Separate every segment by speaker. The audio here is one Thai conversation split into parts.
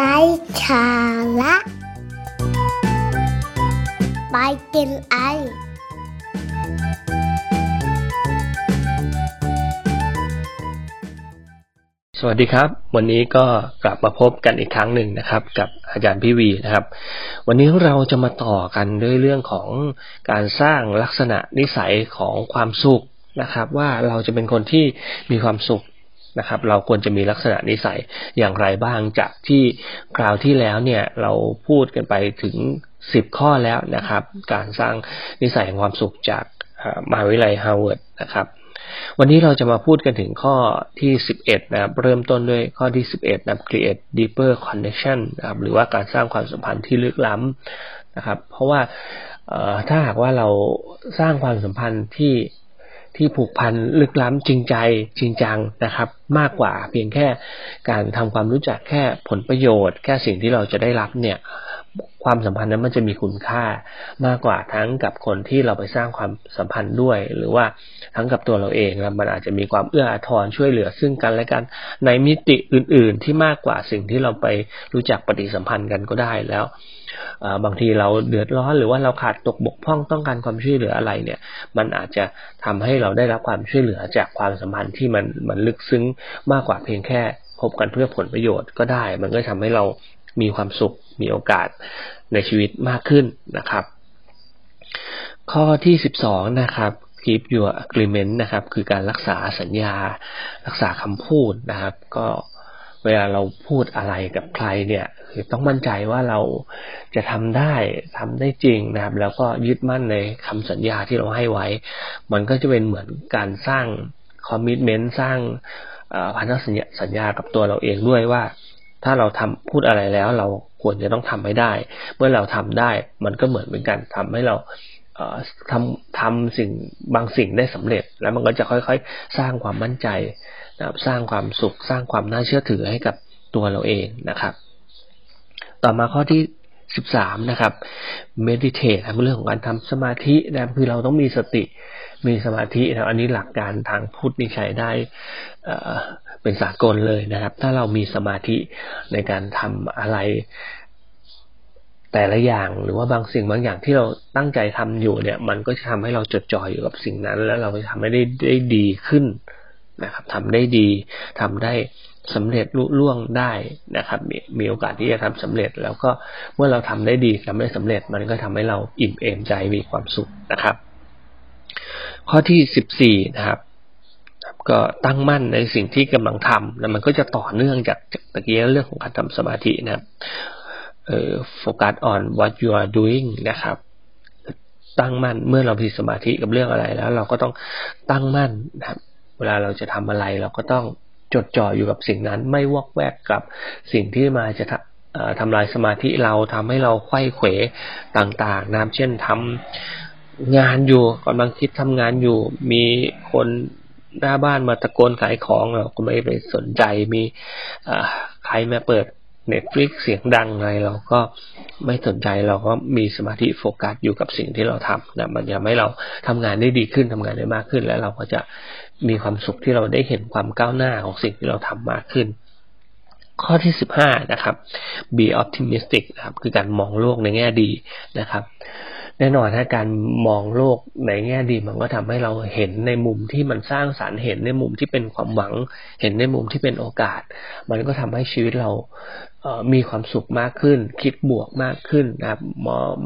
Speaker 1: ไร้สาระไปกินไอ
Speaker 2: สวัสดีครับ วันนี้ก็กลับมาพบกันอีกครั้งหนึ่งนะครับ กับอาจารย์พี่วีนะครับ วันนี้เราจะมาต่อกันด้วยเรื่องของการสร้างลักษณะนิสัยของความสุขนะครับ ว่าเราจะเป็นคนที่มีความสุข นะครับ เราควรจะมีลักษณะนิสัยอย่างไรบ้างจากที่คราวที่แล้วเนี่ยเราพูดกันไปถึงสิบข้อแล้วนะครับ การสร้างนิสัยแห่งความสุขจากมหาวิทยาลัยฮาร์วาร์ดนะครับ วันนี้เราจะมาพูดกันถึงข้อที่ 11 นะครับ เริ่มต้นด้วยข้อที่ 11 นะครับ create deeper connection นะครับหรือว่าการสร้างความสัมพันธ์ที่ลึกล้ำนะครับ เพราะว่าถ้าหากว่าเราสร้างความสัมพันธ์ที่ ที่ผูกพันลึกล้ำจริงใจจริงจังนะครับ มากกว่าเพียงแค่การทำความรู้จักแค่ผลประโยชน์ แค่สิ่งที่เราจะได้รับเนี่ย ความสัมพันธ์นั้นมันจะมีคุณค่ามากกว่าทั้งกับคนที่เราไปสร้างความสัมพันธ์ด้วย หรือว่าทั้งกับตัวเราเองนะมันอาจจะมีความเอื้ออาทรช่วยเหลือซึ่งกันและกันในมิติอื่น ๆ ที่มากกว่าสิ่งที่เราไปรู้จักปฏิสัมพันธ์กันก็ได้แล้วบางทีเราเดือดร้อนหรือว่าเราขาดตกบกพร่องต้องการความช่วยเหลืออะไรเนี่ย มันอาจจะทำให้เราได้รับความช่วยเหลือจากความสัมพันธ์ที่มันมันลึกซึ้งมากกว่าเพียงแค่พบกันเพื่อผลประโยชน์ก็ได้ มันก็ทำให้เรา มีความสุขมีโอกาสในชีวิตมากขึ้นนะครับ ข้อที่สิบสองนะครับ keep your agreement นะครับ คือการรักษาสัญญา รักษาคำพูดนะครับ ก็เวลาเราพูดอะไรกับใครเนี่ย คือต้องมั่นใจว่าเราจะทำได้ทำได้จริงนะครับ แล้วก็ยึดมั่นในคำสัญญาที่เราให้ไว้ มันก็จะเป็นเหมือนการสร้างคอมมิชเมนต์สร้างพันธสัญญาสัญญากับตัวเราเองด้วยว่า ถ้าเราทำพูดอะไรแล้ว เราควรจะต้องทำให้ได้ เมื่อเราทำได้ มันก็เหมือนเป็นการทำให้เราทำทำสิ่งบางสิ่งได้สำเร็จ แล้วมันก็จะค่อยๆ สร้างความมั่นใจนะครับ สร้างความสุข สร้างความน่าเชื่อถือให้กับตัวเราเองนะครับ ต่อมาข้อที่สิบสามนะครับ meditate เรื่องของการทำสมาธินะคือเราต้องมีสติ มีสมาธินะอันนี้หลักการทางพุทธนี่ใช้ได้เป็นสากลเลยนะครับ ถ้าเรามีสมาธิในการทำอะไรแต่ละอย่างหรือว่าบางสิ่งบางอย่างที่เราตั้งใจทำอยู่เนี่ย มันก็จะทำให้เราจดจ่ออยู่กับสิ่งนั้น แล้วเราจะทำให้ได้ได้ดีขึ้นนะครับทำได้ดีทำได้สำเร็จลุล่วงได้นะครับ มีมีโอกาสที่จะทำสำเร็จ แล้วก็เมื่อเราทำได้ดีทำได้สำเร็จ มันก็ทำให้เราอิ่มเอมใจมีความสุขนะครับ ข้อที่สิบสี่นะครับก็ตั้งมั่นในสิ่งที่กำลังทำแล้วมันก็จะต่อเนื่องจากตะกี้เรื่องของการทำสมาธินะครับโฟกัส on what you are doing นะครับ ตั้งมั่นเมื่อเรามีสมาธิกับเรื่องอะไรแล้ว เราก็ต้องตั้งมั่นนะครับ เวลาเราจะทำอะไร เราก็ต้องจดจ่ออยู่กับสิ่งนั้นไม่วอกแวกกับสิ่งที่มาจะทำลายสมาธิเราทำให้เราไข้เขวต่างๆนะเช่นทำ งานอยู่กำลังคิดทำงานอยู่ มีคนหน้าบ้านมาตะโกนขายของเราก็ไม่ไปสนใจมีใครมาเปิด Netflix เสียงดังอะไรเราก็ไม่สนใจเราก็มีสมาธิโฟกัสอยู่กับสิ่งที่เราทำนะมันจะทำให้เราทำงานได้ดีขึ้นทำงานได้มากขึ้น แล้วเราก็จะมีความสุขที่เราได้เห็นความก้าวหน้าของสิ่งที่เราทำมากขึ้น ข้อที่สิบห้านะครับ be optimistic นะครับ คือการมองโลกในแง่ดีนะครับ แน่นอนถ้าการมองโลกในแง่ดีมันก็ทำให้เราเห็นในมุมที่มันสร้างสารรค์เห็นในมุมที่เป็นความหวัง เห็นในมุมที่เป็นโอกาส มันก็ทำให้ชีวิตเราเมีความสุขมากขึ้น คิดบวกมากขึ้นนะครับ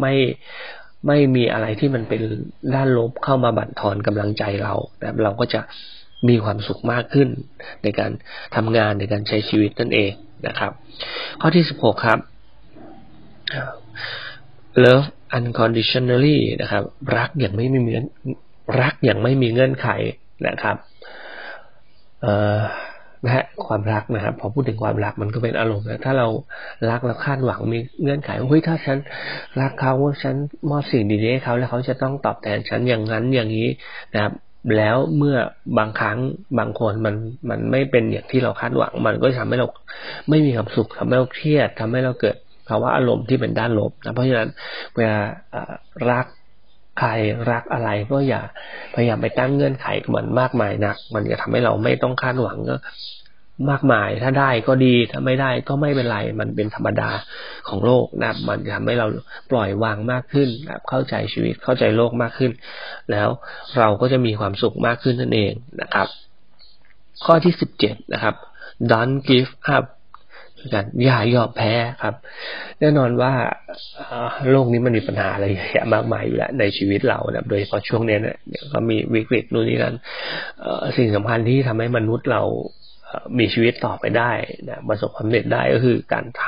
Speaker 2: ไม่ไม่มีอะไรที่มันเป็นด้านลบเข้ามาบั่นทอนกำลังใจเรานะครับเราก็จะมีความสุขมากขึ้น ในการทำงานในการใช้ชีวิตนั่นเองนะครับ ข้อที่สิบหกครับ love unconditionally นะครับ รักอย่างไม่มีเงื่อนรักอย่างไม่มีเงื่อนไขนะครับนะฮะความรักนะครับพอพูดถึงความรักมันก็เป็นอารมณ์นะถ้าเรารักแล้วคาดหวังมีเงื่อนไขว่าเฮ้ยถ้าฉันรักเขาว่าฉันมอบสิ่งดีๆให้เขาแล้วเขาจะต้องตอบแทนฉันอย่างนั้นอย่างนี้นะครับ แล้วเมื่อบางครั้งบางคนมันมันไม่เป็นอย่างที่เราคาดหวัง มันก็ทำให้เราไม่มีความสุขทำให้เราเครียดทำให้เราเกิด ภาวะอารมณ์ที่เป็นด้านลบนะเพราะฉะนั้นเวลารักใครรักอะไรก็อย่าพยายามไปตั้งเงื่อนไขกับมันมากมายนัก มันจะทำให้เราไม่ต้องคาดหวังก็มากมาย ถ้าได้ก็ดี ถ้าไม่ได้ก็ไม่เป็นไร มันเป็นธรรมดาของโลกนะมันจะทำให้เราปล่อยวางมากขึ้นนะเข้าใจชีวิต เข้าใจโลกมากขึ้น แล้วเราก็จะมีความสุขมากขึ้นนั่นเองนะครับ ข้อที่สิบเจ็ดนะครับ don't give up กันอย่ายอมแพ้ครับ แน่นอนว่าโลกนี้มันมีปัญหาอะไรเยอะแยะมากมายอยู่แล้วในชีวิตเรานะโดยเฉพาะช่วงนี้เนี่ยก็มีวิกฤตนู่นนี่นั่นสิ่งสำคัญที่ทำให้มนุษย์เรามีชีวิตต่อไปได้นะประสบความสำเร็จได้ก็คือการท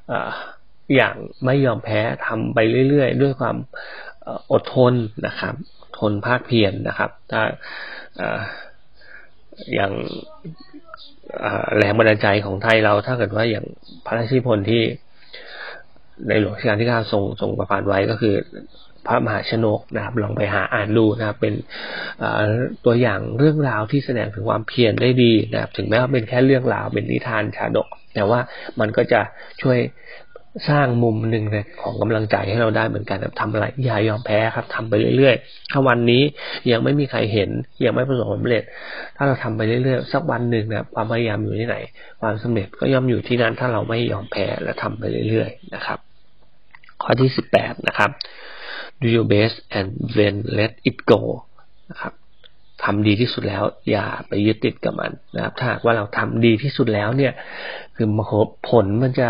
Speaker 2: ำอย่างไม่ยอมแพ้ทำไปเรื่อยๆ ด้วยความอดทนนะครับ ทนภาคเพียรนนะครับ ถ้า อย่างแรงบันดาลใจของไทยเราถ้าเกิดว่าอย่างพระราชิพนที่ในหลวงรัชกาลที่เก้าทรงทรงประทานไว้ก็คือ พระมหาชนกนะครับ ลองไปหาอ่านดูนะครับ เป็นตัวอย่างเรื่องราวที่แสดงถึงความเพียรได้ดีนะครับ ถึงแม้ว่าเป็นแค่เรื่องราวเป็นนิทานชาดก แต่ว่ามันก็จะช่วย สร้างมุมหนึ่งของกำลังใจให้เราได้เหมือนกันทำอะไรอย่ายอมแพ้ครับทำไปเรื่อยๆ ถ้าวันนี้ยังไม่มีใครเห็น ยังไม่ประสบความสำเร็จ ถ้าเราทำไปเรื่อยๆ สักวันหนึ่งนะความพยายามอยู่ที่ไหน ความสำเร็จก็ย่อมอยู่ที่นั่นถ้าเราไม่ยอมแพ้และทำไปเรื่อยๆนะครับ ข้อที่สิบแปดนะครับ do your best and then let it go นะครับทำดีที่สุดแล้ว อย่าไปยึดติดกับมันนะครับ ถ้าว่าเราทำดีที่สุดแล้วเนี่ย คือผลมันจะ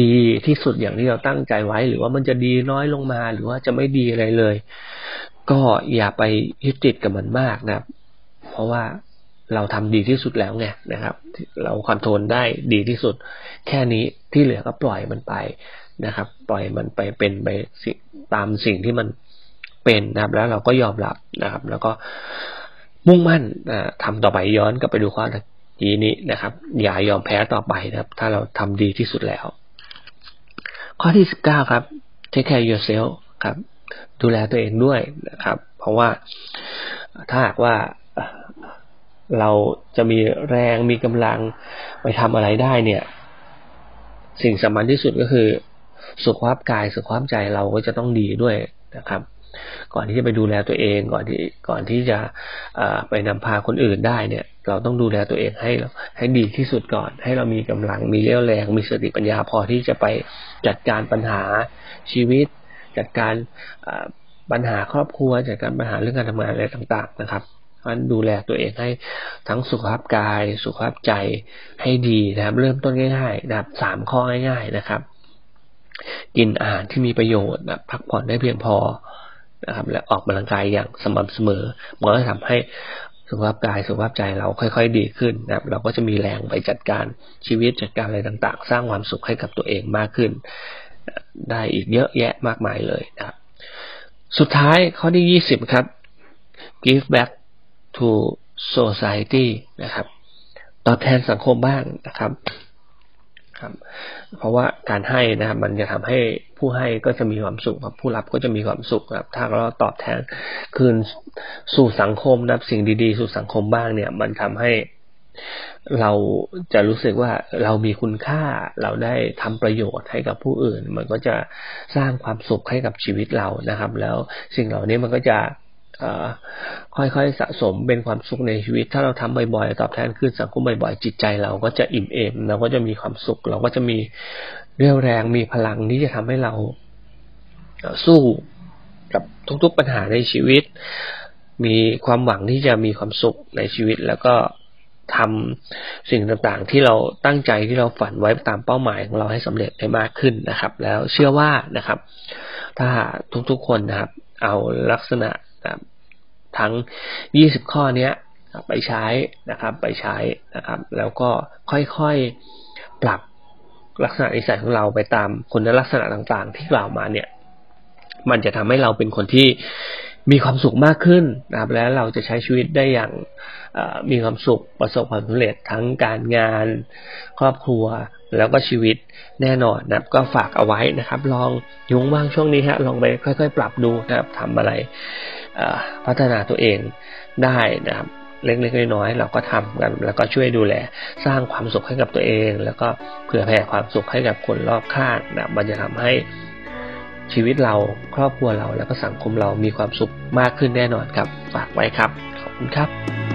Speaker 2: ดีที่สุดอย่างที่เราตั้งใจไว้ หรือว่ามันจะดีน้อยลงมาหรือว่าจะไม่ดีอะไรเลย ก็อย่าไปยึดติดกับมันมากนะครับ เพราะว่าเราทำดีที่สุดแล้วไงนะครับ เราคอนโทรลได้ดีที่สุด แค่นี้ที่เหลือก็ปล่อยมันไปนะครับ ปล่อยมันไปเป็นไปตามสิ่งที่มันเป็นนะครับ แล้วเราก็ยอมรับนะครับ แล้วก็มุ่งมั่นทำต่อไปย้อนกลับไปดูข้อทีนี้นะครับ อย่ายอมแพ้ต่อไปนะครับ ถ้าเราทำดีที่สุดแล้ว ข้อที่สิบเก้าครับ take care yourself ครับ ดูแลตัวเองด้วยนะครับ เพราะว่าถ้าหากว่าเราจะมีแรงมีกำลังไปทำอะไรได้เนี่ย สิ่งสำคัญที่สุดก็คือ สุขภาพกายสุขภาพใจเราก็จะต้องดีด้วยนะครับ ก่อนที่จะไปดูแลตัวเองก่อนที่ก่อนที่จะไปนำพาคนอื่นได้เนี่ย เราต้องดูแลตัวเองให้ให้ดีที่สุดก่อน ให้เรามีกำลังมีเรี่ยวแรง มีสติปัญญาพอที่จะไปจัดการปัญหาชีวิต จัดการปัญหาครอบครัวจัดการปัญหาเรื่องการทำงานอะไรต่าง ๆ นะครับมันดูแลตัวเองให้ทั้งสุขภาพกาย สุขภาพใจให้ดีนะครับ เริ่มต้นง่ายๆนะครับสามข้อง่าย ๆนะครับ กินอาหารที่มีประโยชน์นะพักผ่อนได้เพียงพอนะครับ และออกกำลังกายอย่างสม่ำเสมอมันก็จะทำให้ สุขภาพกายสุขภาพใจเราค่อย ๆ ดีขึ้นนะครับ เราก็จะมีแรงไปจัดการชีวิตจัดการอะไรต่างๆ สร้างความสุขให้กับตัวเองมากขึ้น ได้อีกเยอะแยะมากมายเลยนะครับ สุดท้ายข้อที่ยี่สิบครับ give back to society นะครับ ตอบแทนสังคมบ้างนะครับ ครับ เพราะว่าการให้นะครับ มันจะทำให้ผู้ให้ก็จะมีความสุขครับผู้รับก็จะมีความสุขครับ ถ้าเราตอบแทนคืนสู่สังคมนะครับ สิ่งดีๆ สู่สังคมบ้างเนี่ย มันทำให้เราจะรู้สึกว่าเรามีคุณค่าเราได้ทำประโยชน์ให้กับผู้อื่น มันก็จะสร้างความสุขให้กับชีวิตเรานะครับ แล้วสิ่งเหล่านี้มันก็จะ ค่อยๆสะสมเป็นความสุขในชีวิต ถ้าเราทำบ่อยๆตอบแทนคืนสังคมบ่อยๆ จิตใจเราก็จะอิ่มเอมเราก็จะมีความสุข เราก็จะมีเรี่ยวแรงมีพลังที่จะทำให้เราสู้กับทุกๆปัญหาในชีวิต มีความหวังที่จะมีความสุขในชีวิต แล้วก็ทำสิ่งต่างๆ ที่เราตั้งใจที่เราฝันไว้ตามเป้าหมายของเราให้สำเร็จได้มากขึ้นนะครับ แล้วเชื่อว่านะครับ ถ้าทุกๆคนนะครับ เอาลักษณะ ทั้ง 20 ข้อเนี้ยไปใช้นะครับ ไปใช้นะครับ แล้วก็ค่อยๆปรับลักษณะนิสัยของเราไปตามคุณลักษณะต่างๆ ที่กล่าวมาเนี่ย มันจะทำให้เราเป็นคนที่มีความสุขมากขึ้นนะครับ และเราจะใช้ชีวิตได้อย่างมีความสุขประสบความสำเร็จทั้งการงานครอบครัวแล้วก็ชีวิตแน่นอนนะครับ ก็ฝากเอาไว้นะครับ ลองยุงว่างช่วงนี้ฮะลองไปค่อย ๆ ปรับดูนะครับทำอะไร พัฒนาตัวเองได้นะครับเล็กๆน้อยๆเราก็ทำกัน แล้วก็ช่วยดูแล สร้างความสุขให้กับตัวเอง แล้วก็เผื่อแผ่ความสุขให้กับคนรอบข้างนะมันจะทำให้ชีวิตเราครอบครัวเราแล้วก็สังคมเรามีความสุขมากขึ้นแน่นอนครับ ฝากไว้ครับ ขอบคุณครับ